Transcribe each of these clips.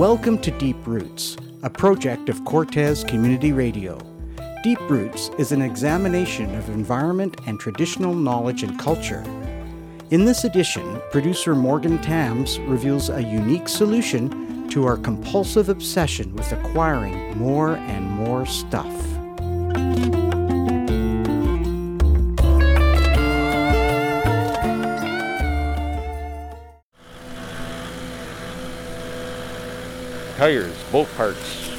Welcome to Deep Roots, a project of Cortez Community Radio. Deep Roots is an examination of environment and traditional knowledge and culture. In this edition, producer Morgan Tams reveals a unique solution to our compulsive obsession with acquiring more and more stuff. Tires, boat parts,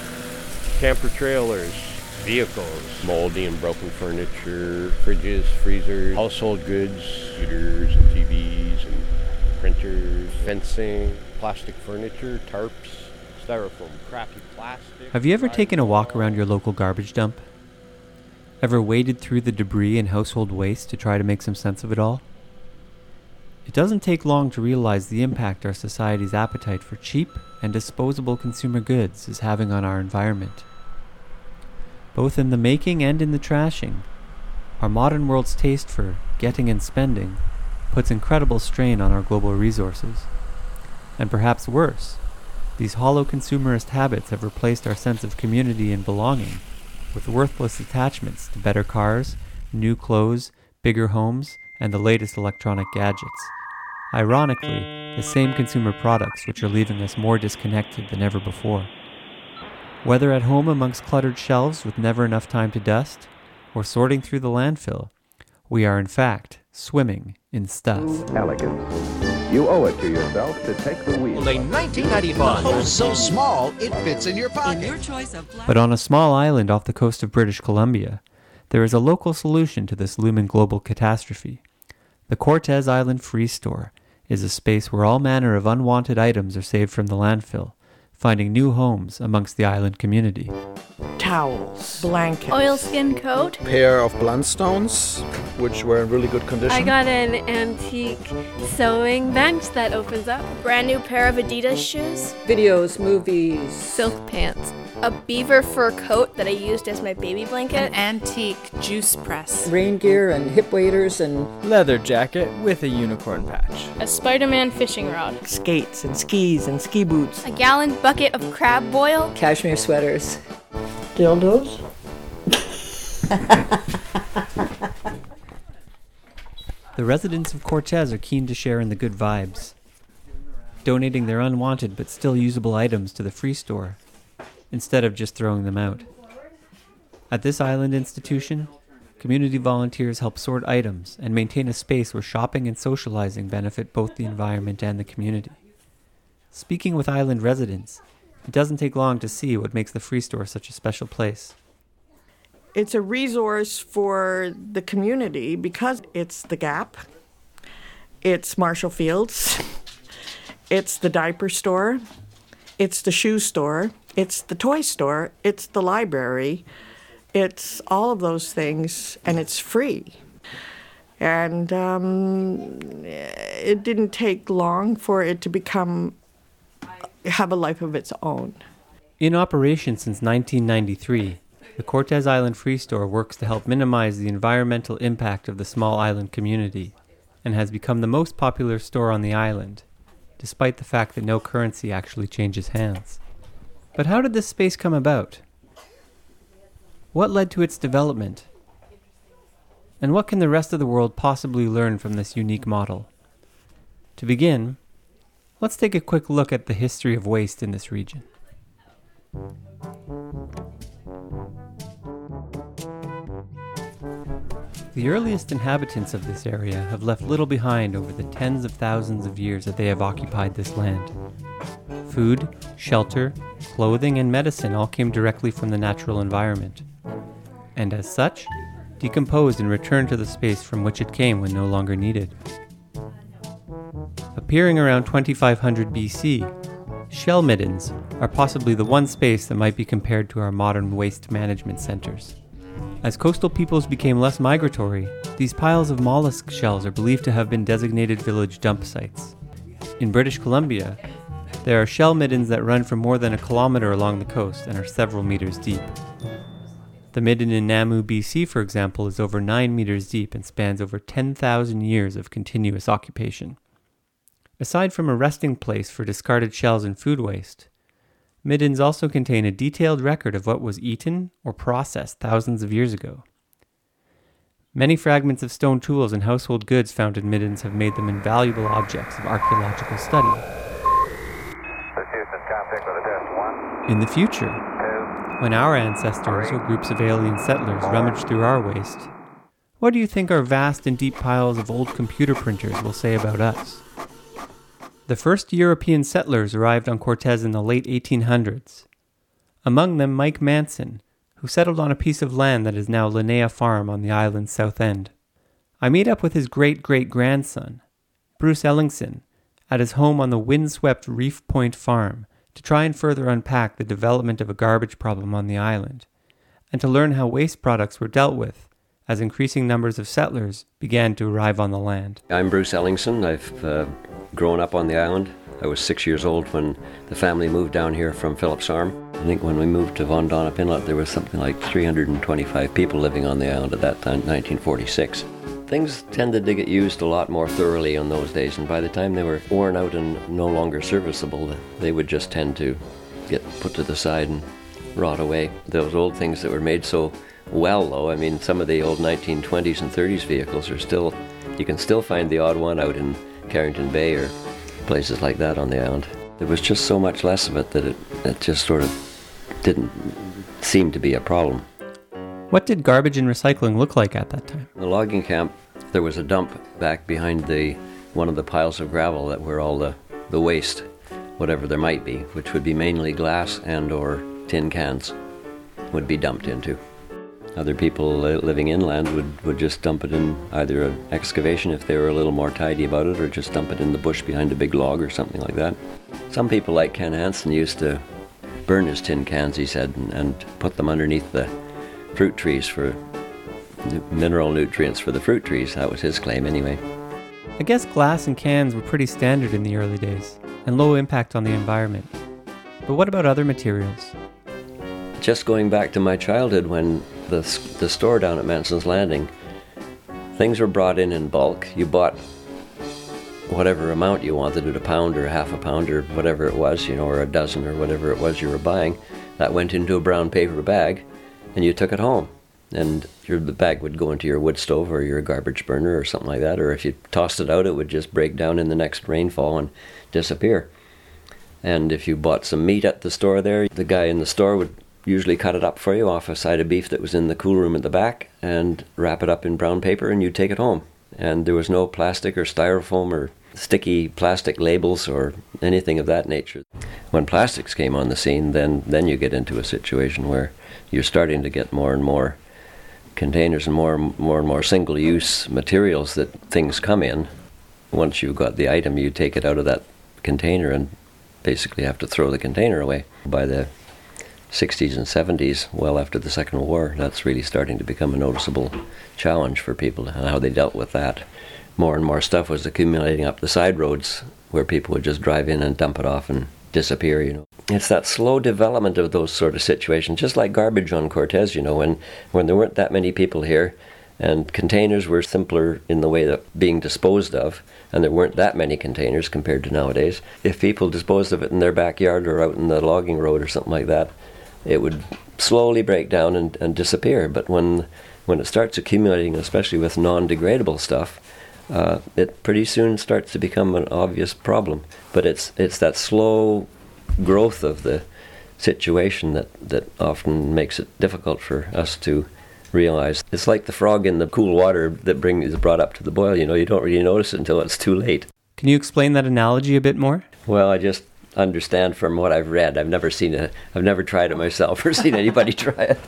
camper trailers, vehicles, moldy and broken furniture, fridges, freezers, household goods, computers and TVs and printers, fencing, plastic furniture, tarps, styrofoam, crappy plastic. Have you ever taken a walk around your local garbage dump? Ever waded through the debris and household waste to try to make some sense of it all? It doesn't take long to realize the impact our society's appetite for cheap and disposable consumer goods is having on our environment. Both in the making and in the trashing, our modern world's taste for getting and spending puts incredible strain on our global resources. And perhaps worse, these hollow consumerist habits have replaced our sense of community and belonging with worthless attachments to better cars, new clothes, bigger homes, and the latest electronic gadgets. Ironically, the same consumer products which are leaving us more disconnected than ever before. Whether at home amongst cluttered shelves with never enough time to dust, or sorting through the landfill, we are in fact swimming in stuff. Elegance. You owe it to yourself to take the wheel. Only 1995. Oh, so small it fits in your pocket. your choice of black But on a small island off the coast of British Columbia, there is a local solution to this looming global catastrophe. The Cortez Island Free Store is a space where all manner of unwanted items are saved from the landfill, finding new homes amongst the island community. towels, blankets, oilskin coat. pair of Blundstones, which were in really good condition. I got an antique sewing bench that opens up. brand new pair of Adidas shoes, videos, movies, Silk pants. A beaver fur coat that I used as my baby blanket, an antique juice press, rain gear and hip waders and leather jacket with a unicorn patch. a Spider-Man fishing rod, skates and skis and ski boots, a gallon bucket of crab boil, cashmere sweaters, dildos. The residents of Cortez are keen to share in the good vibes, donating their unwanted but still usable items to the free store instead of just throwing them out. At this island institution, community volunteers help sort items and maintain a space where shopping and socializing benefit both the environment and the community. Speaking with island residents, it doesn't take long to see what makes the free store such a special place. It's a resource for the community because it's the Gap, it's Marshall Fields, it's the diaper store, it's the shoe store, it's the toy store, it's the library, it's all of those things, and it's free. And um, it didn't take long for it to become have a life of its own. In operation since 1993, the Cortez Island Free Store works to help minimize the environmental impact of the small island community and has become the most popular store on the island, despite the fact that no currency actually changes hands. But how did this space come about? What led to its development? And what can the rest of the world possibly learn from this unique model? To begin, let's take a quick look at the history of waste in this region. The earliest inhabitants of this area have left little behind over the tens of thousands of years that they have occupied this land. Food, shelter, clothing, and medicine all came directly from the natural environment, and as such, decomposed and returned to the space from which it came when no longer needed. Appearing around 2500 BC, shell middens are possibly the one space that might be compared to our modern waste management centers. As coastal peoples became less migratory, these piles of mollusk shells are believed to have been designated village dump sites. In British Columbia, there are shell middens that run for more than a kilometer along the coast and are several meters deep. The midden in Namu, BC, for example, is over 9 meters deep and spans over 10,000 years of continuous occupation. Aside from a resting place for discarded shells and food waste, Middens also contain a detailed record of what was eaten or processed thousands of years ago. Many fragments of stone tools and household goods found in Middens have made them invaluable objects of archaeological study. In the future, when our ancestors or groups of alien settlers rummage through our waste, what do you think our vast and deep piles of old computer printers will say about us? The first European settlers arrived on Cortez in the late 1800s. Among them, Mike Manson, who settled on a piece of land that is now Linnea Farm on the island's south end. I meet up with his great great grandson, Bruce Ellingson, at his home on the windswept Reef Point Farm to try and further unpack the development of a garbage problem on the island, and to learn how waste products were dealt with as increasing numbers of settlers began to arrive on the land. I'm Bruce Ellingson. I've uh, grown up on the island. I was six years old when the family moved down here from Phillips Arm. I think when we moved to Von Donop Inlet, there was something like 325 people living on the island at that time, 1946. Things tended to get used a lot more thoroughly in those days, and by the time they were worn out and no longer serviceable, they would just tend to get put to the side and rot away. Those old things that were made so well, though, I mean, some of the old 1920s and 30s vehicles are still, you can still find the odd one out in Carrington Bay or places like that on the island. There was just so much less of it that it, it just sort of didn't seem to be a problem. What did garbage and recycling look like at that time? The logging camp, there was a dump back behind the one of the piles of gravel that were all the, the waste, whatever there might be, which would be mainly glass and or tin cans, would be dumped into. Other people living inland would, would just dump it in either an excavation if they were a little more tidy about it, or just dump it in the bush behind a big log or something like that. Some people, like Ken Hansen, used to burn his tin cans, he said, and, and put them underneath the fruit trees for mineral nutrients for the fruit trees. That was his claim, anyway. I guess glass and cans were pretty standard in the early days, and low impact on the environment. But what about other materials? Just going back to my childhood when the, the store down at Manson's Landing, things were brought in in bulk. You bought whatever amount you wanted it a pound or a half a pound or whatever it was, you know, or a dozen or whatever it was you were buying. That went into a brown paper bag and you took it home. And your, the bag would go into your wood stove or your garbage burner or something like that. Or if you tossed it out, it would just break down in the next rainfall and disappear. And if you bought some meat at the store there, the guy in the store would usually cut it up for you off a side of beef that was in the cool room at the back and wrap it up in brown paper and you'd take it home. And there was no plastic or styrofoam or sticky plastic labels or anything of that nature. When plastics came on the scene, then then you get into a situation where you're starting to get more and more containers and more and more and more single-use materials that things come in. Once you've got the item, you take it out of that container and basically have to throw the container away. By the 60s and 70s, well after the Second War, that's really starting to become a noticeable challenge for people and how they dealt with that more and more stuff was accumulating up the side roads where people would just drive in and dump it off and disappear, you know. It's that slow development of those sort of situations, just like garbage on Cortez, you know, when, when there weren't that many people here and containers were simpler in the way that being disposed of, and there weren't that many containers compared to nowadays. If people disposed of it in their backyard or out in the logging road or something like that, it would slowly break down and, and disappear. But when when it starts accumulating, especially with non-degradable stuff, uh, it pretty soon starts to become an obvious problem. But it's it's that slow growth of the situation that, that often makes it difficult for us to realize. It's like the frog in the cool water that bring, is brought up to the boil. You know, you don't really notice it until it's too late. Can you explain that analogy a bit more? Well, I just understand from what I've read. I've never seen it. I've never tried it myself or seen anybody try it.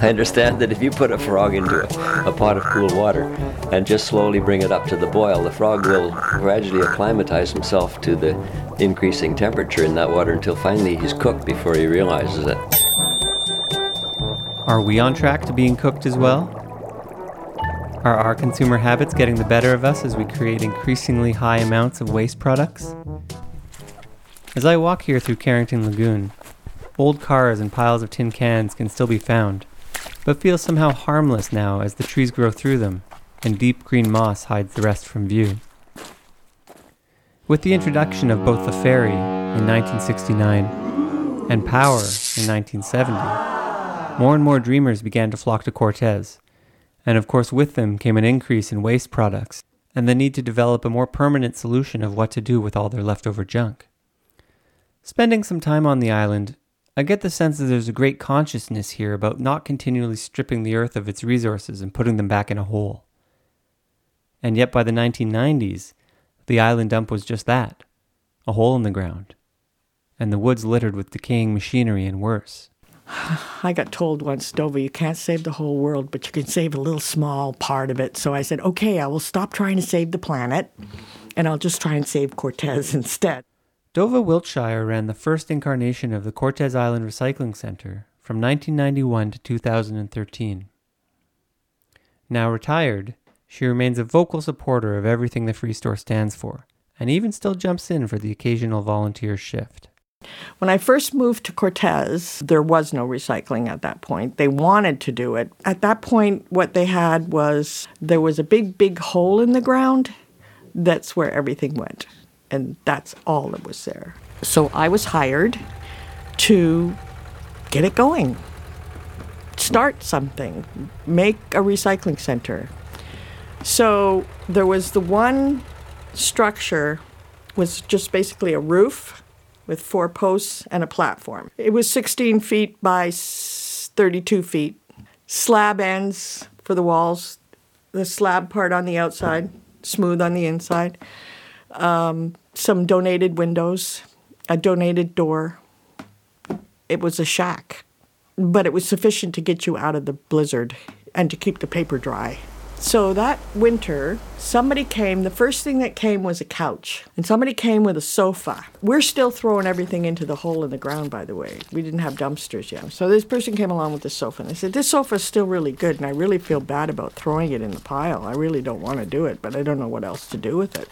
I understand that if you put a frog into a, a, pot of cool water and just slowly bring it up to the boil, the frog will gradually acclimatize himself to the increasing temperature in that water until finally he's cooked before he realizes it. Are we on track to being cooked as well? Are our consumer habits getting the better of us as we create increasingly high amounts of waste products? As I walk here through Carrington Lagoon, old cars and piles of tin cans can still be found, but feel somehow harmless now as the trees grow through them and deep green moss hides the rest from view. With the introduction of both the ferry in 1969 and power in 1970, more and more dreamers began to flock to Cortez, and of course, with them came an increase in waste products and the need to develop a more permanent solution of what to do with all their leftover junk. Spending some time on the island, I get the sense that there's a great consciousness here about not continually stripping the earth of its resources and putting them back in a hole. And yet, by the 1990s, the island dump was just that a hole in the ground, and the woods littered with decaying machinery and worse. I got told once, Dova, you can't save the whole world, but you can save a little small part of it. So I said, okay, I will stop trying to save the planet and I'll just try and save Cortez instead. Dova Wiltshire ran the first incarnation of the Cortez Island Recycling Center from 1991 to 2013. Now retired, she remains a vocal supporter of everything the Free Store stands for, and even still jumps in for the occasional volunteer shift. When I first moved to Cortez, there was no recycling at that point. They wanted to do it. At that point, what they had was there was a big, big hole in the ground. That's where everything went. And that's all that was there. So I was hired to get it going, start something, make a recycling center. So there was the one structure was just basically a roof with four posts and a platform. It was 16 feet by 32 feet. Slab ends for the walls, the slab part on the outside, smooth on the inside. Um, some donated windows, a donated door. It was a shack, but it was sufficient to get you out of the blizzard and to keep the paper dry. So that winter, somebody came. The first thing that came was a couch, and somebody came with a sofa. We're still throwing everything into the hole in the ground, by the way. We didn't have dumpsters yet. So this person came along with the sofa, and I said, This sofa is still really good, and I really feel bad about throwing it in the pile. I really don't want to do it, but I don't know what else to do with it.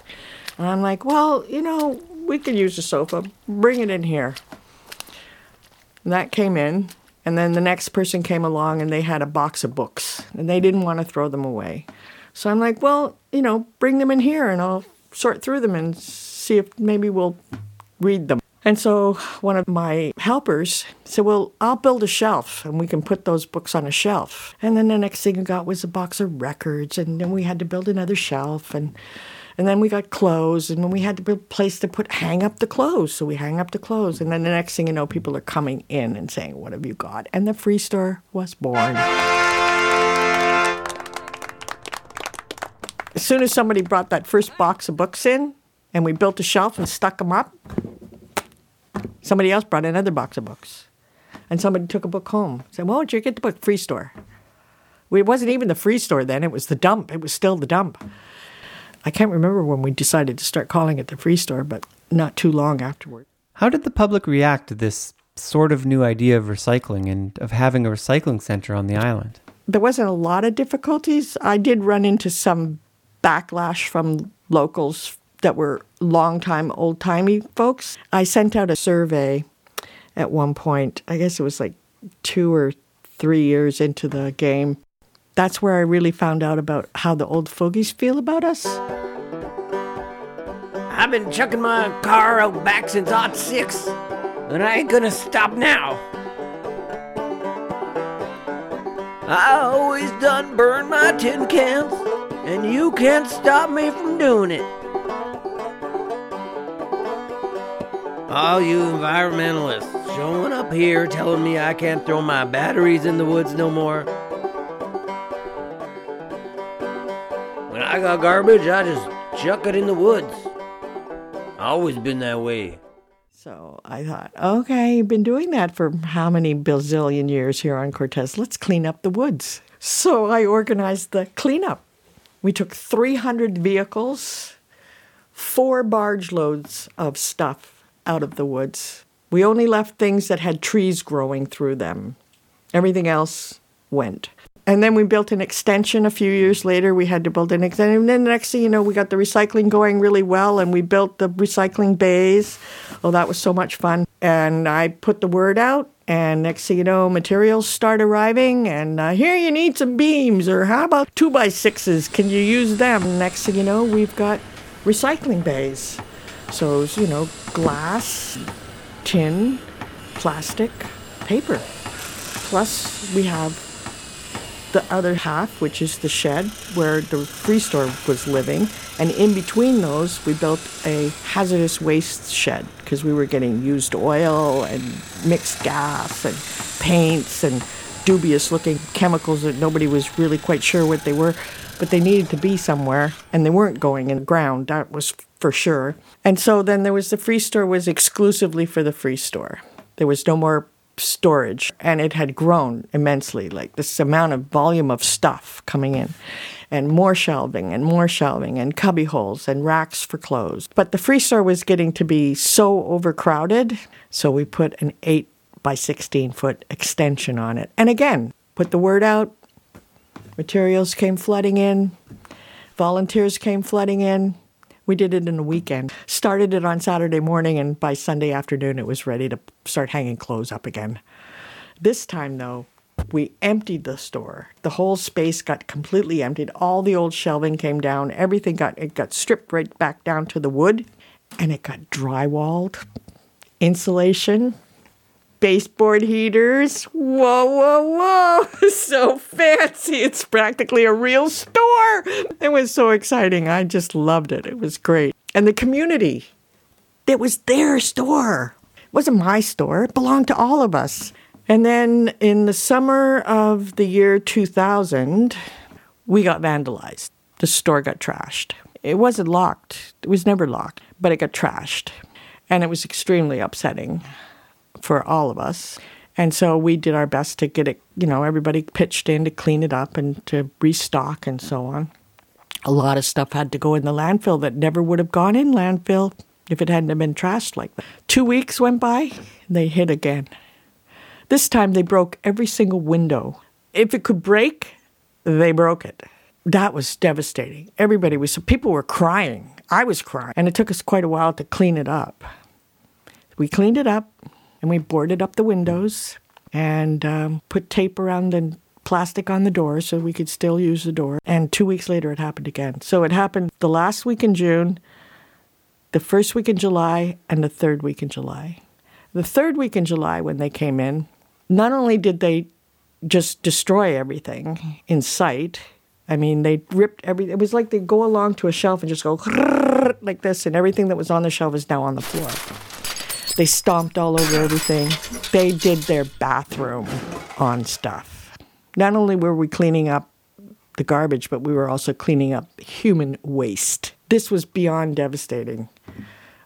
And I'm like, Well, you know, we could use the sofa. Bring it in here. And that came in, and then the next person came along and they had a box of books and they didn't want to throw them away. So I'm like, well, you know, bring them in here and I'll sort through them and see if maybe we'll read them. And so one of my helpers said, Well, I'll build a shelf and we can put those books on a shelf. And then the next thing I got was a box of records, and then we had to build another shelf. And and then we got clothes, and then we had a place to put hang up the clothes. So we hang up the clothes, and then the next thing you know, people are coming in and saying, "What have you got?" And the free store was born. As soon as somebody brought that first box of books in, and we built a shelf and stuck them up, somebody else brought another box of books, and somebody took a book home. Said, "Why don't you get the book free store?" It wasn't even the free store then; it was the dump. It was still the dump. I can't remember when we decided to start calling it the Free Store, but not too long afterward. How did the public react to this sort of new idea of recycling and of having a recycling center on the island? There wasn't a lot of difficulties. I did run into some backlash from locals that were long-time, old-timey folks. I sent out a survey at one point. I guess it was like two or three years into the game that's where I really found out about how the old fogies feel about us. I've been chucking my car out back since odd six, and I ain't gonna stop now. I always done burn my tin cans, and you can't stop me from doing it. All you environmentalists showing up here telling me I can't throw my batteries in the woods no more. I got garbage, I just chuck it in the woods. Always been that way. So I thought, okay, you've been doing that for how many bazillion years here on Cortez? Let's clean up the woods. So I organized the cleanup. We took 300 vehicles, four barge loads of stuff out of the woods. We only left things that had trees growing through them. Everything else went. And then we built an extension a few years later. We had to build an extension. And then the next thing you know, we got the recycling going really well and we built the recycling bays. Oh, that was so much fun. And I put the word out. And next thing you know, materials start arriving. And uh, here you need some beams, or how about two by sixes? Can you use them? Next thing you know, we've got recycling bays. So you know, glass, tin, plastic, paper. Plus, we have the other half, which is the shed where the free store was living. And in between those, we built a hazardous waste shed because we were getting used oil and mixed gas and paints and dubious looking chemicals that nobody was really quite sure what they were, but they needed to be somewhere and they weren't going in the ground. That was for sure. And so then there was the free store was exclusively for the free store. There was no more storage and it had grown immensely like this amount of volume of stuff coming in and more shelving and more shelving and cubby holes and racks for clothes. But the free store was getting to be so overcrowded so we put an 8 by 16 foot extension on it. And again put the word out materials came flooding in volunteers came flooding in we did it in a weekend. Started it on Saturday morning, and by Sunday afternoon, it was ready to start hanging clothes up again. This time, though, we emptied the store. The whole space got completely emptied. All the old shelving came down. Everything got it got stripped right back down to the wood, and it got drywalled, insulation, baseboard heaters. Whoa, whoa, whoa. so fancy. It's practically a real store. It was so exciting. I just loved it. It was great. And the community, it was their store. It wasn't my store, it belonged to all of us. And then in the summer of the year 2000, we got vandalized. The store got trashed. It wasn't locked, it was never locked, but it got trashed. And it was extremely upsetting for all of us. And so we did our best to get it, you know, everybody pitched in to clean it up and to restock and so on. A lot of stuff had to go in the landfill that never would have gone in landfill if it hadn't been trashed like that. Two weeks went by, they hit again. This time they broke every single window. If it could break, they broke it. That was devastating. Everybody was, people were crying. I was crying. And it took us quite a while to clean it up. We cleaned it up, and we boarded up the windows and um, put tape around the plastic on the door so we could still use the door. And two weeks later, it happened again. So it happened the last week in June, the first week in July, and the third week in July. The third week in July, when they came in, not only did they just destroy everything in sight, I mean, they ripped everything. It was like they go along to a shelf and just go like this, and everything that was on the shelf is now on the floor. They stomped all over everything. They did their bathroom on stuff. Not only were we cleaning up the garbage, but we were also cleaning up human waste. This was beyond devastating.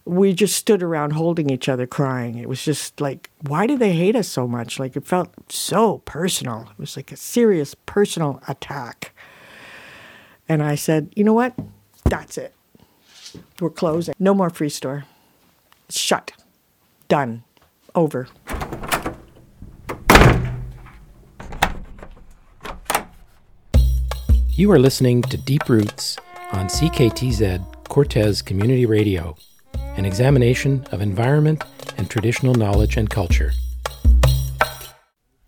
We just stood around holding each other crying. It was just like, why do they hate us so much? Like, it felt so personal. It was like a serious personal attack. And I said, you know what? That's it. We're closing. No more free store. Shut. Done. Over. You are listening to Deep Roots on CKTZ Cortez Community Radio, an examination of environment and traditional knowledge and culture.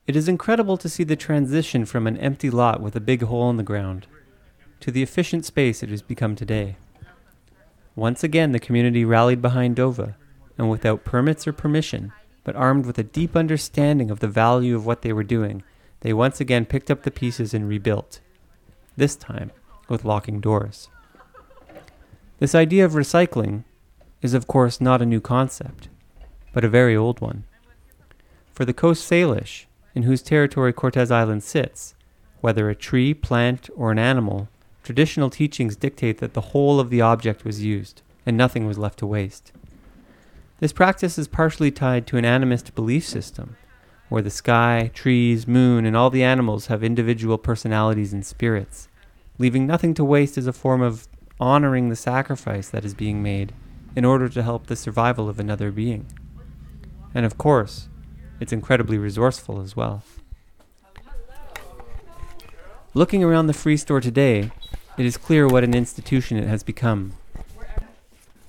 It is incredible to see the transition from an empty lot with a big hole in the ground to the efficient space it has become today. Once again, the community rallied behind Dova and without permits or permission, but armed with a deep understanding of the value of what they were doing, they once again picked up the pieces and rebuilt, this time with locking doors. This idea of recycling is, of course, not a new concept, but a very old one. For the Coast Salish, in whose territory Cortes Island sits, whether a tree, plant, or an animal, traditional teachings dictate that the whole of the object was used, and nothing was left to waste. This practice is partially tied to an animist belief system, where the sky, trees, moon, and all the animals have individual personalities and spirits, leaving nothing to waste is a form of honoring the sacrifice that is being made in order to help the survival of another being. And of course, it's incredibly resourceful as well. Looking around the free store today, it is clear what an institution it has become.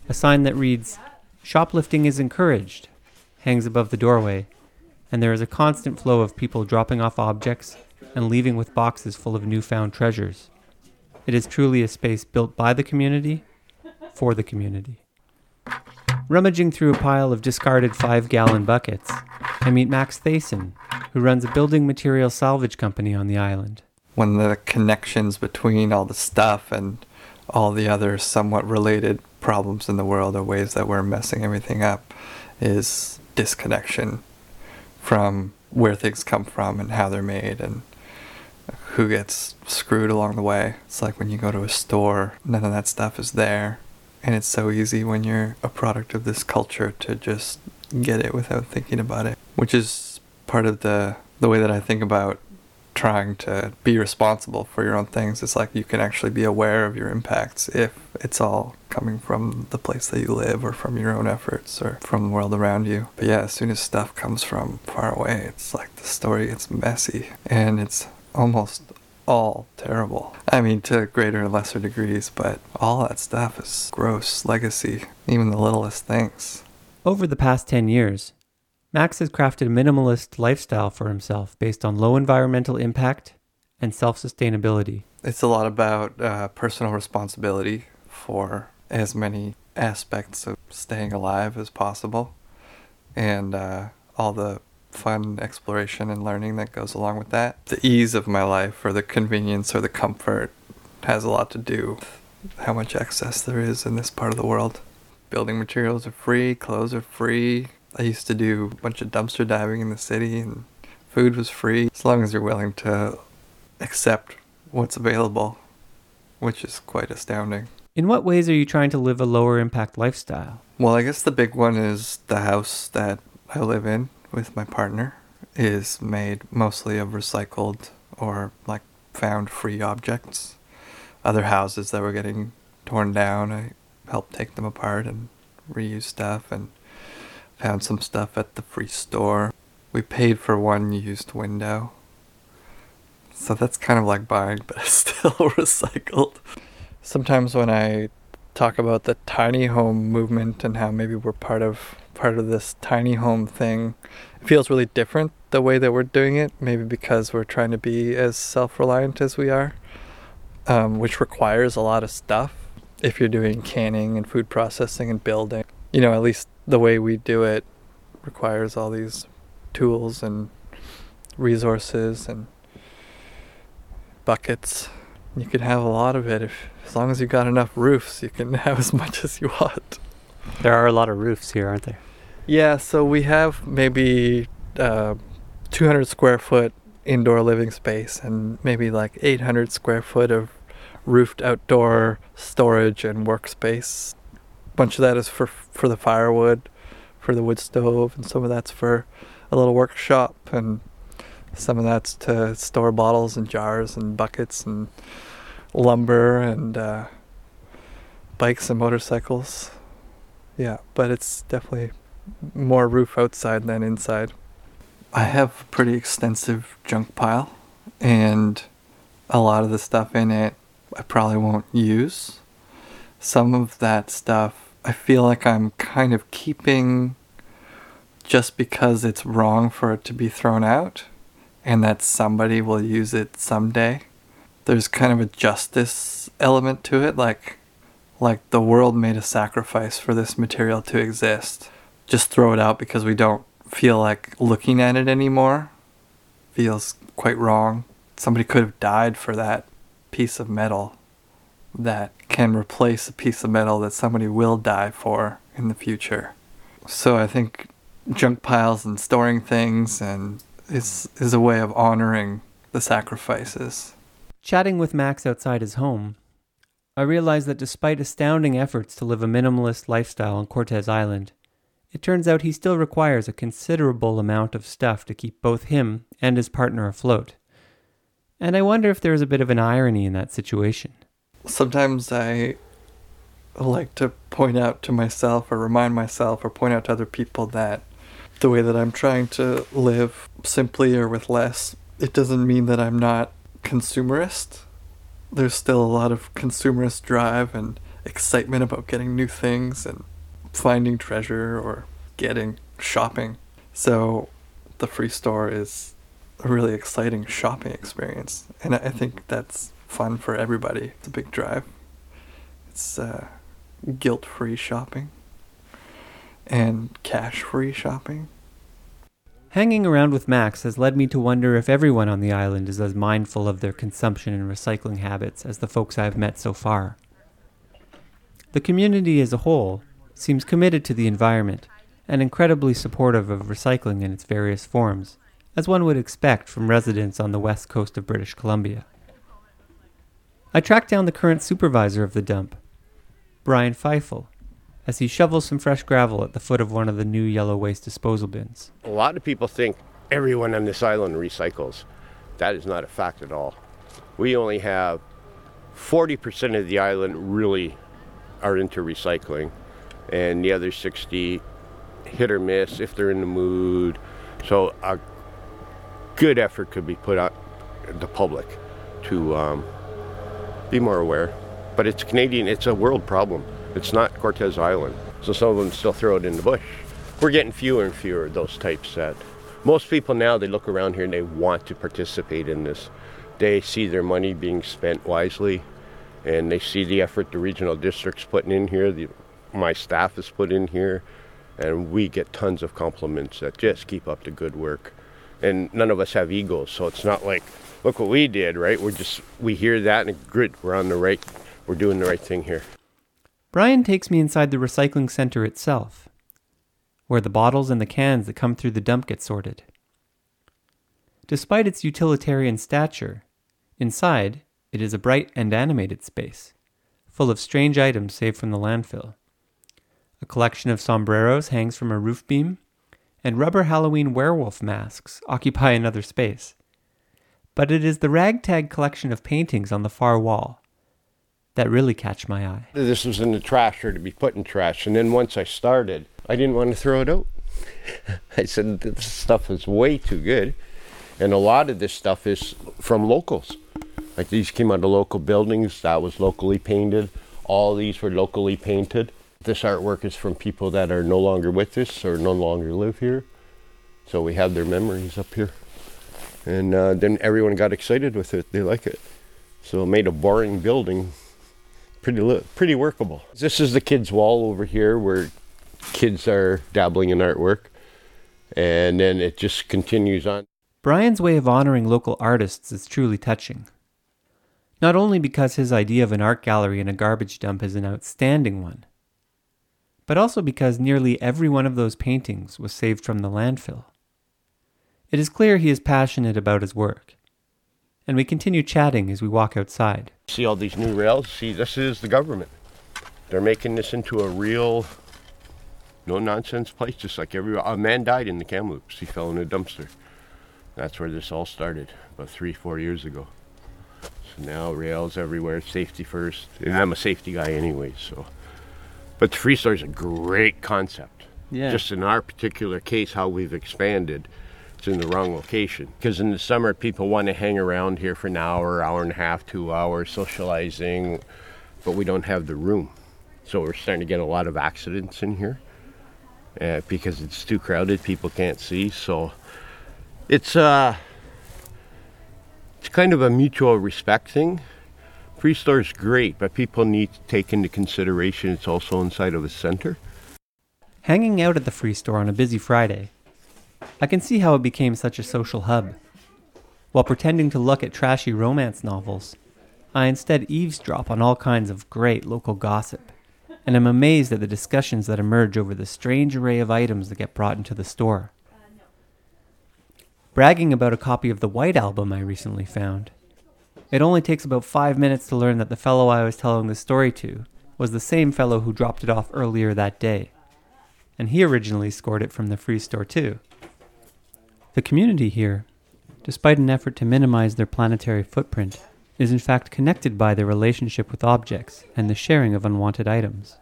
A sign that reads, Shoplifting is encouraged, hangs above the doorway, and there is a constant flow of people dropping off objects and leaving with boxes full of newfound treasures. It is truly a space built by the community for the community. Rummaging through a pile of discarded five gallon buckets, I meet Max Thayson, who runs a building material salvage company on the island. When the connections between all the stuff and all the other somewhat related problems in the world or ways that we're messing everything up is disconnection from where things come from and how they're made and who gets screwed along the way. It's like when you go to a store, none of that stuff is there. And it's so easy when you're a product of this culture to just get it without thinking about it, which is part of the the way that I think about trying to be responsible for your own things. It's like you can actually be aware of your impacts if it's all coming from the place that you live or from your own efforts or from the world around you. But yeah, as soon as stuff comes from far away, it's like the story gets messy and it's almost all terrible. I mean, to greater and lesser degrees, but all that stuff is gross legacy, even the littlest things. Over the past 10 years, Max has crafted a minimalist lifestyle for himself based on low environmental impact and self sustainability. It's a lot about uh, personal responsibility for as many aspects of staying alive as possible and uh, all the fun exploration and learning that goes along with that. The ease of my life or the convenience or the comfort has a lot to do with how much excess there is in this part of the world. Building materials are free, clothes are free. I used to do a bunch of dumpster diving in the city and food was free as long as you're willing to accept what's available, which is quite astounding. In what ways are you trying to live a lower impact lifestyle? Well, I guess the big one is the house that I live in with my partner is made mostly of recycled or like found free objects. Other houses that were getting torn down, I helped take them apart and reuse stuff and found some stuff at the free store. We paid for one used window. So that's kind of like buying, but it's still recycled. Sometimes when I talk about the tiny home movement and how maybe we're part of part of this tiny home thing. It feels really different the way that we're doing it, maybe because we're trying to be as self reliant as we are, um, which requires a lot of stuff if you're doing canning and food processing and building. You know, at least the way we do it requires all these tools and resources and buckets. You can have a lot of it if as long as you've got enough roofs, you can have as much as you want. There are a lot of roofs here, aren't there? Yeah, so we have maybe uh, 200 square foot indoor living space and maybe like 800 square foot of roofed outdoor storage and workspace. Bunch of that is for for the firewood, for the wood stove, and some of that's for a little workshop, and some of that's to store bottles and jars and buckets and lumber and uh, bikes and motorcycles. Yeah, but it's definitely more roof outside than inside. I have a pretty extensive junk pile, and a lot of the stuff in it I probably won't use. Some of that stuff I feel like I'm kind of keeping just because it's wrong for it to be thrown out and that somebody will use it someday. There's kind of a justice element to it, like like the world made a sacrifice for this material to exist. Just throw it out because we don't feel like looking at it anymore. Feels quite wrong. Somebody could have died for that piece of metal that can replace a piece of metal that somebody will die for in the future. So I think junk piles and storing things and is is a way of honoring the sacrifices. Chatting with Max outside his home, I realized that despite astounding efforts to live a minimalist lifestyle on Cortez Island, it turns out he still requires a considerable amount of stuff to keep both him and his partner afloat. And I wonder if there's a bit of an irony in that situation. Sometimes I like to point out to myself or remind myself or point out to other people that the way that I'm trying to live simply or with less, it doesn't mean that I'm not consumerist there's still a lot of consumerist drive and excitement about getting new things and finding treasure or getting shopping. So the free store is a really exciting shopping experience. And I think that's fun for everybody. It's a big drive. It's uh, guilt free shopping. and cash free shopping. Hanging around with Max has led me to wonder if everyone on the island is as mindful of their consumption and recycling habits as the folks I've met so far. The community as a whole seems committed to the environment and incredibly supportive of recycling in its various forms, as one would expect from residents on the west coast of British Columbia. I tracked down the current supervisor of the dump, Brian Feifel, as he shovels some fresh gravel at the foot of one of the new yellow waste disposal bins. A lot of people think everyone on this island recycles. That is not a fact at all. We only have 40% of the island really are into recycling, and the other 60 hit or miss if they're in the mood. So a good effort could be put out the public to um, be more aware. But it's Canadian, it's a world problem. It's not Cortez Island. So some of them still throw it in the bush. We're getting fewer and fewer of those types that most people now they look around here and they want to participate in this. They see their money being spent wisely and they see the effort the regional district's putting in here, the, my staff is put in here, and we get tons of compliments that just keep up the good work. And none of us have egos, so it's not like, look what we did, right? We're just, we hear that and grit, we're on the right, we're doing the right thing here. Brian takes me inside the recycling center itself, where the bottles and the cans that come through the dump get sorted. Despite its utilitarian stature, inside it is a bright and animated space, full of strange items saved from the landfill. A collection of sombreros hangs from a roof beam, and rubber Halloween werewolf masks occupy another space. But it is the ragtag collection of paintings on the far wall that really catch my eye. This was in the trash or to be put in trash, and then once I started, I didn't want to throw it out. I said, this stuff is way too good. And a lot of this stuff is from locals. Like these came out of local buildings, that was locally painted. All these were locally painted. This artwork is from people that are no longer with us or no longer live here. So we have their memories up here. And uh, then everyone got excited with it. They like it. So it made a boring building pretty li- pretty workable. This is the kids' wall over here where kids are dabbling in artwork. And then it just continues on. Brian's way of honoring local artists is truly touching. Not only because his idea of an art gallery in a garbage dump is an outstanding one, but also because nearly every one of those paintings was saved from the landfill. It is clear he is passionate about his work, and we continue chatting as we walk outside. See all these new rails? See, this is the government. They're making this into a real, no nonsense place, just like every. A man died in the Kamloops. He fell in a dumpster. That's where this all started, about three, four years ago. So now rails everywhere, safety first. And I'm a safety guy anyway, so. But the free store is a great concept. Yeah. Just in our particular case, how we've expanded, it's in the wrong location. Because in the summer, people want to hang around here for an hour, hour and a half, two hours, socializing, but we don't have the room. So we're starting to get a lot of accidents in here uh, because it's too crowded. People can't see. So it's uh, it's kind of a mutual respect thing. Free store is great, but people need to take into consideration it's also inside of a center. Hanging out at the free store on a busy Friday, I can see how it became such a social hub. While pretending to look at trashy romance novels, I instead eavesdrop on all kinds of great local gossip, and am amazed at the discussions that emerge over the strange array of items that get brought into the store. Bragging about a copy of the White Album I recently found, it only takes about five minutes to learn that the fellow I was telling the story to was the same fellow who dropped it off earlier that day, and he originally scored it from the free store too. The community here, despite an effort to minimize their planetary footprint, is in fact connected by their relationship with objects and the sharing of unwanted items.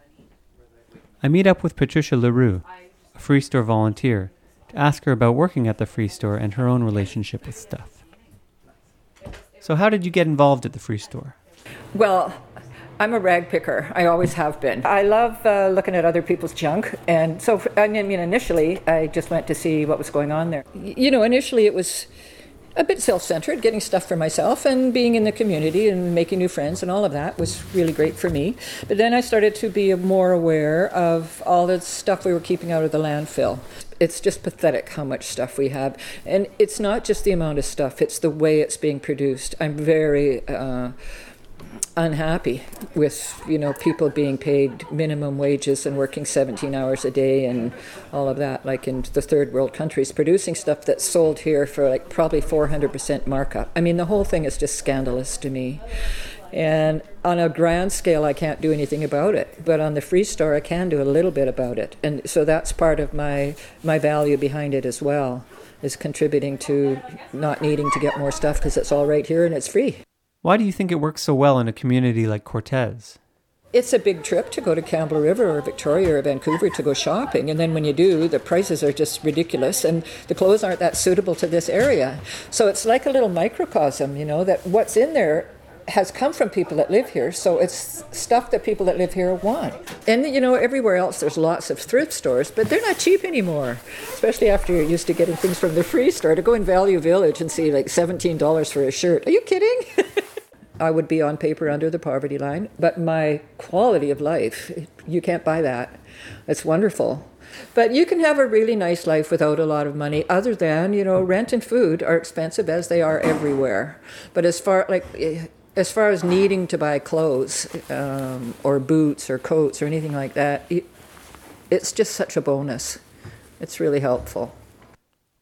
I meet up with Patricia LaRue, a free store volunteer, to ask her about working at the free store and her own relationship with stuff. So, how did you get involved at the free store? Well, I'm a rag picker. I always have been. I love uh, looking at other people's junk, and so I mean, initially, I just went to see what was going on there. You know, initially it was a bit self centered, getting stuff for myself and being in the community and making new friends and all of that was really great for me. But then I started to be more aware of all the stuff we were keeping out of the landfill. It's just pathetic how much stuff we have. And it's not just the amount of stuff, it's the way it's being produced. I'm very. Uh, unhappy with you know people being paid minimum wages and working 17 hours a day and all of that like in the third world countries producing stuff that's sold here for like probably 400% markup. I mean the whole thing is just scandalous to me. And on a grand scale i can't do anything about it. But on the free store i can do a little bit about it. And so that's part of my my value behind it as well is contributing to not needing to get more stuff because it's all right here and it's free why do you think it works so well in a community like Cortes? It's a big trip to go to Campbell River or Victoria or Vancouver to go shopping. And then when you do, the prices are just ridiculous and the clothes aren't that suitable to this area. So it's like a little microcosm, you know, that what's in there has come from people that live here, so it's stuff that people that live here want. And you know, everywhere else there's lots of thrift stores, but they're not cheap anymore. Especially after you're used to getting things from the free store. To go in Value Village and see like seventeen dollars for a shirt. Are you kidding? I would be on paper under the poverty line, but my quality of life, you can't buy that. It's wonderful. But you can have a really nice life without a lot of money, other than, you know, rent and food are expensive as they are everywhere. But as far, like, as far as needing to buy clothes um, or boots or coats or anything like that, it, it's just such a bonus. It's really helpful.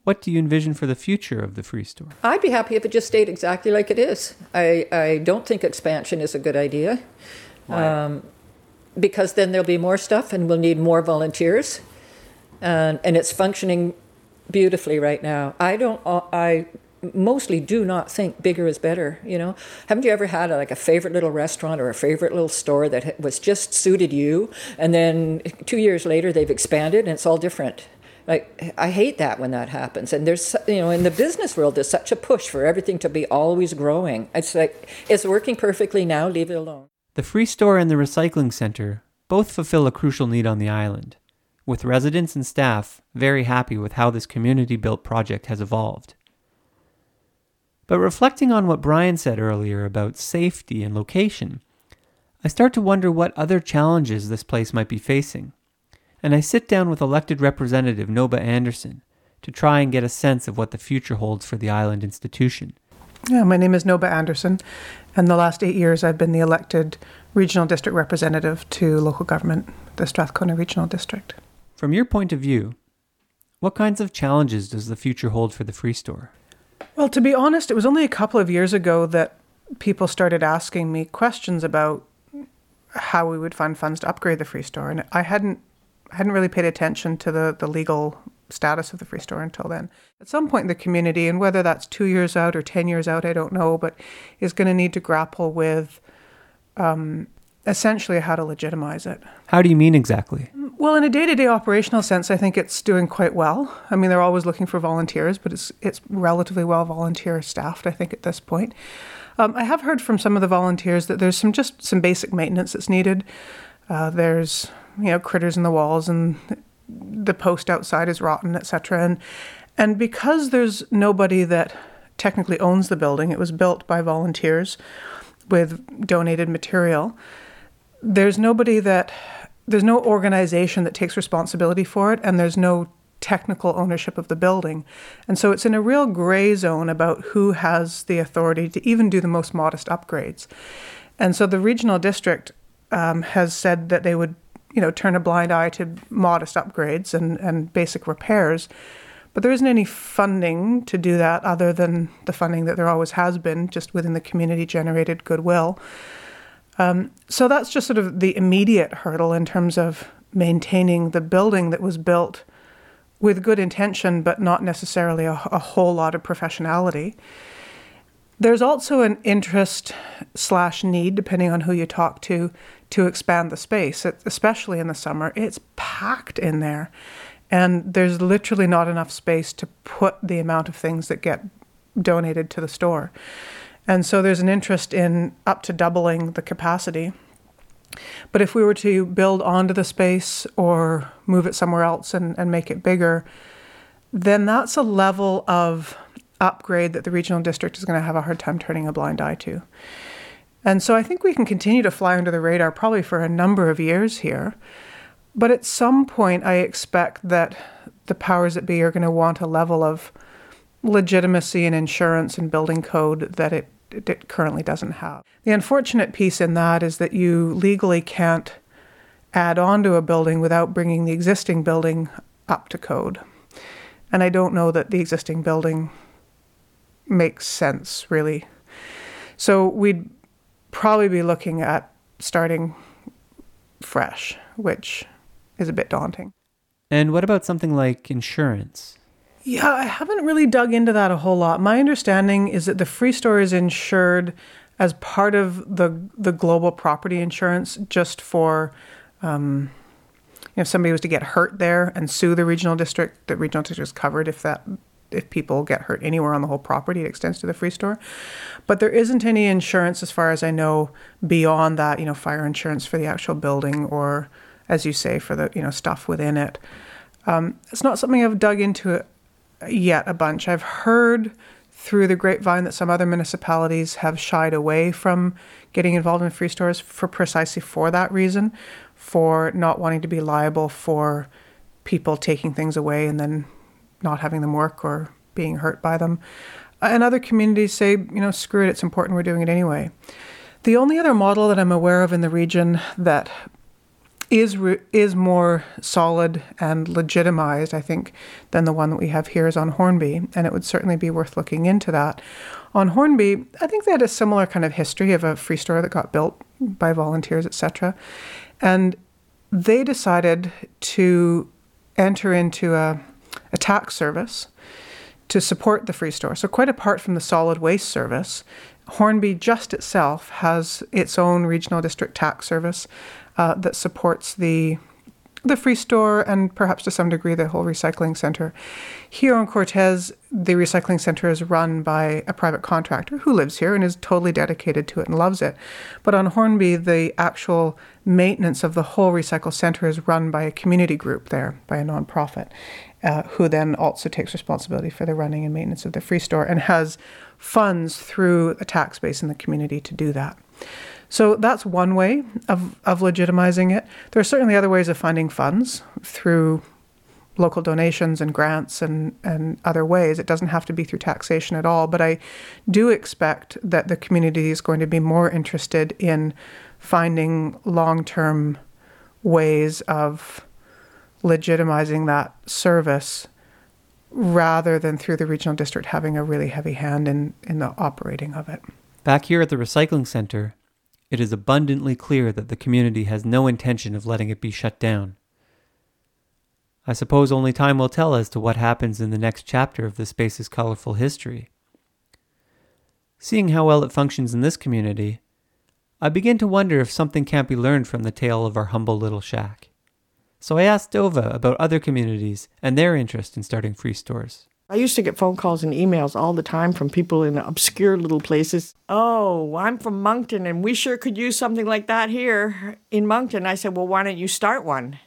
What do you envision for the future of the free store? I'd be happy if it just stayed exactly like it is. I, I don't think expansion is a good idea. Um, because then there'll be more stuff and we'll need more volunteers. And, and it's functioning beautifully right now. I don't, I mostly do not think bigger is better. You know, haven't you ever had a, like a favorite little restaurant or a favorite little store that was just suited you, and then two years later they've expanded and it's all different? Like I hate that when that happens. And there's you know in the business world there's such a push for everything to be always growing. It's like it's working perfectly now. Leave it alone. The free store and the recycling center both fulfill a crucial need on the island, with residents and staff very happy with how this community built project has evolved. But reflecting on what Brian said earlier about safety and location, I start to wonder what other challenges this place might be facing and I sit down with elected representative Noba Anderson to try and get a sense of what the future holds for the island institution. Yeah, my name is Noba Anderson, and the last eight years I've been the elected regional district representative to local government, the Strathcona Regional District. From your point of view, what kinds of challenges does the future hold for the Free Store? Well, to be honest, it was only a couple of years ago that people started asking me questions about how we would find funds to upgrade the Free Store, and I hadn't hadn't really paid attention to the, the legal status of the free store until then. At some point in the community, and whether that's two years out or 10 years out, I don't know, but is going to need to grapple with um, essentially how to legitimize it. How do you mean exactly? Well, in a day to day operational sense, I think it's doing quite well. I mean, they're always looking for volunteers, but it's, it's relatively well volunteer staffed, I think, at this point. Um, I have heard from some of the volunteers that there's some just some basic maintenance that's needed. Uh, there's you know critters in the walls and the post outside is rotten, etc. And and because there's nobody that technically owns the building, it was built by volunteers with donated material. There's nobody that there's no organization that takes responsibility for it, and there's no technical ownership of the building. And so it's in a real gray zone about who has the authority to even do the most modest upgrades. And so the regional district um, has said that they would you know, turn a blind eye to modest upgrades and, and basic repairs. But there isn't any funding to do that other than the funding that there always has been, just within the community generated goodwill. Um, so that's just sort of the immediate hurdle in terms of maintaining the building that was built with good intention, but not necessarily a, a whole lot of professionality. There's also an interest slash need, depending on who you talk to, to expand the space, especially in the summer. It's packed in there. And there's literally not enough space to put the amount of things that get donated to the store. And so there's an interest in up to doubling the capacity. But if we were to build onto the space or move it somewhere else and, and make it bigger, then that's a level of upgrade that the regional district is going to have a hard time turning a blind eye to. And so I think we can continue to fly under the radar probably for a number of years here. But at some point, I expect that the powers that be are going to want a level of legitimacy and insurance and building code that it, it currently doesn't have. The unfortunate piece in that is that you legally can't add on to a building without bringing the existing building up to code. And I don't know that the existing building makes sense, really. So we'd probably be looking at starting fresh, which is a bit daunting. And what about something like insurance? Yeah, I haven't really dug into that a whole lot. My understanding is that the free store is insured as part of the the global property insurance, just for um, if somebody was to get hurt there and sue the regional district, the regional district is covered if that if people get hurt anywhere on the whole property, it extends to the free store. But there isn't any insurance, as far as I know, beyond that. You know, fire insurance for the actual building, or as you say, for the you know stuff within it. Um, it's not something I've dug into yet a bunch. I've heard through the grapevine that some other municipalities have shied away from getting involved in free stores for precisely for that reason, for not wanting to be liable for people taking things away and then not having them work or being hurt by them. Uh, and other communities say, you know, screw it, it's important, we're doing it anyway. The only other model that I'm aware of in the region that is re- is more solid and legitimized, I think, than the one that we have here is on Hornby, and it would certainly be worth looking into that. On Hornby, I think they had a similar kind of history of a free store that got built by volunteers, etc., and they decided to enter into a, a tax service to support the free store. So quite apart from the solid waste service, Hornby just itself has its own regional district tax service uh, that supports the the free store and perhaps to some degree the whole recycling center. Here on Cortes, the recycling center is run by a private contractor who lives here and is totally dedicated to it and loves it. But on Hornby, the actual maintenance of the whole recycle center is run by a community group there, by a nonprofit, uh, who then also takes responsibility for the running and maintenance of the free store and has funds through a tax base in the community to do that. So that's one way of, of legitimizing it. There are certainly other ways of finding funds through local donations and grants and, and other ways. It doesn't have to be through taxation at all. But I do expect that the community is going to be more interested in finding long term ways of legitimizing that service rather than through the regional district having a really heavy hand in, in the operating of it. Back here at the recycling center, it is abundantly clear that the community has no intention of letting it be shut down. I suppose only time will tell as to what happens in the next chapter of the space's colorful history. Seeing how well it functions in this community, I begin to wonder if something can't be learned from the tale of our humble little shack. So I asked Noba about other communities and their interest in starting free stores. I used to get phone calls and emails all the time from people in obscure little places. Oh, I'm from Moncton and we sure could use something like that here in Moncton. I said, Well, why don't you start one?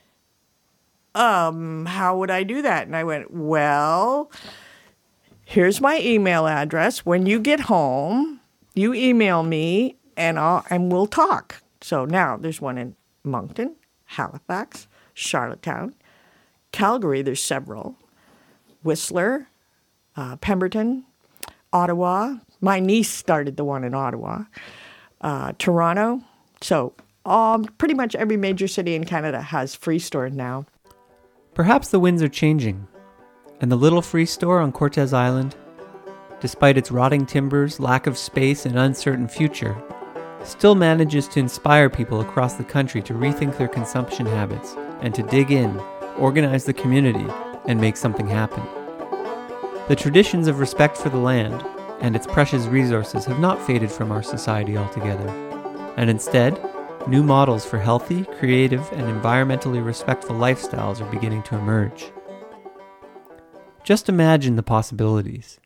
Um, how would I do that? And I went, Well, here's my email address. When you get home, you email me and I'll, and we'll talk. So now there's one in Moncton, Halifax, Charlottetown, Calgary, there's several. Whistler, uh, Pemberton, Ottawa. My niece started the one in Ottawa, uh, Toronto. So, um, pretty much every major city in Canada has free store now. Perhaps the winds are changing, and the little free store on Cortes Island, despite its rotting timbers, lack of space, and uncertain future, still manages to inspire people across the country to rethink their consumption habits and to dig in, organize the community, and make something happen. The traditions of respect for the land and its precious resources have not faded from our society altogether, and instead, new models for healthy, creative, and environmentally respectful lifestyles are beginning to emerge. Just imagine the possibilities.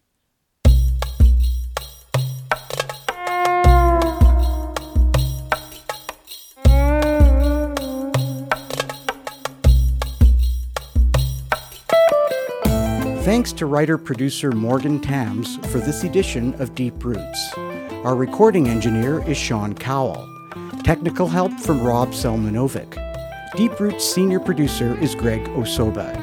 Thanks to writer producer Morgan Tams for this edition of Deep Roots. Our recording engineer is Sean Cowell. Technical help from Rob Selmanovic. Deep Roots senior producer is Greg Osoba.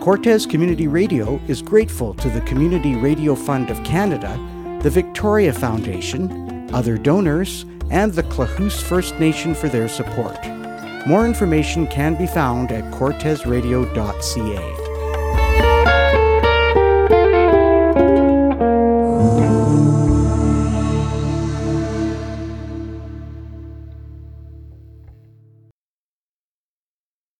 Cortes Community Radio is grateful to the Community Radio Fund of Canada, the Victoria Foundation, other donors, and the Klahoose First Nation for their support. More information can be found at cortesradio.ca.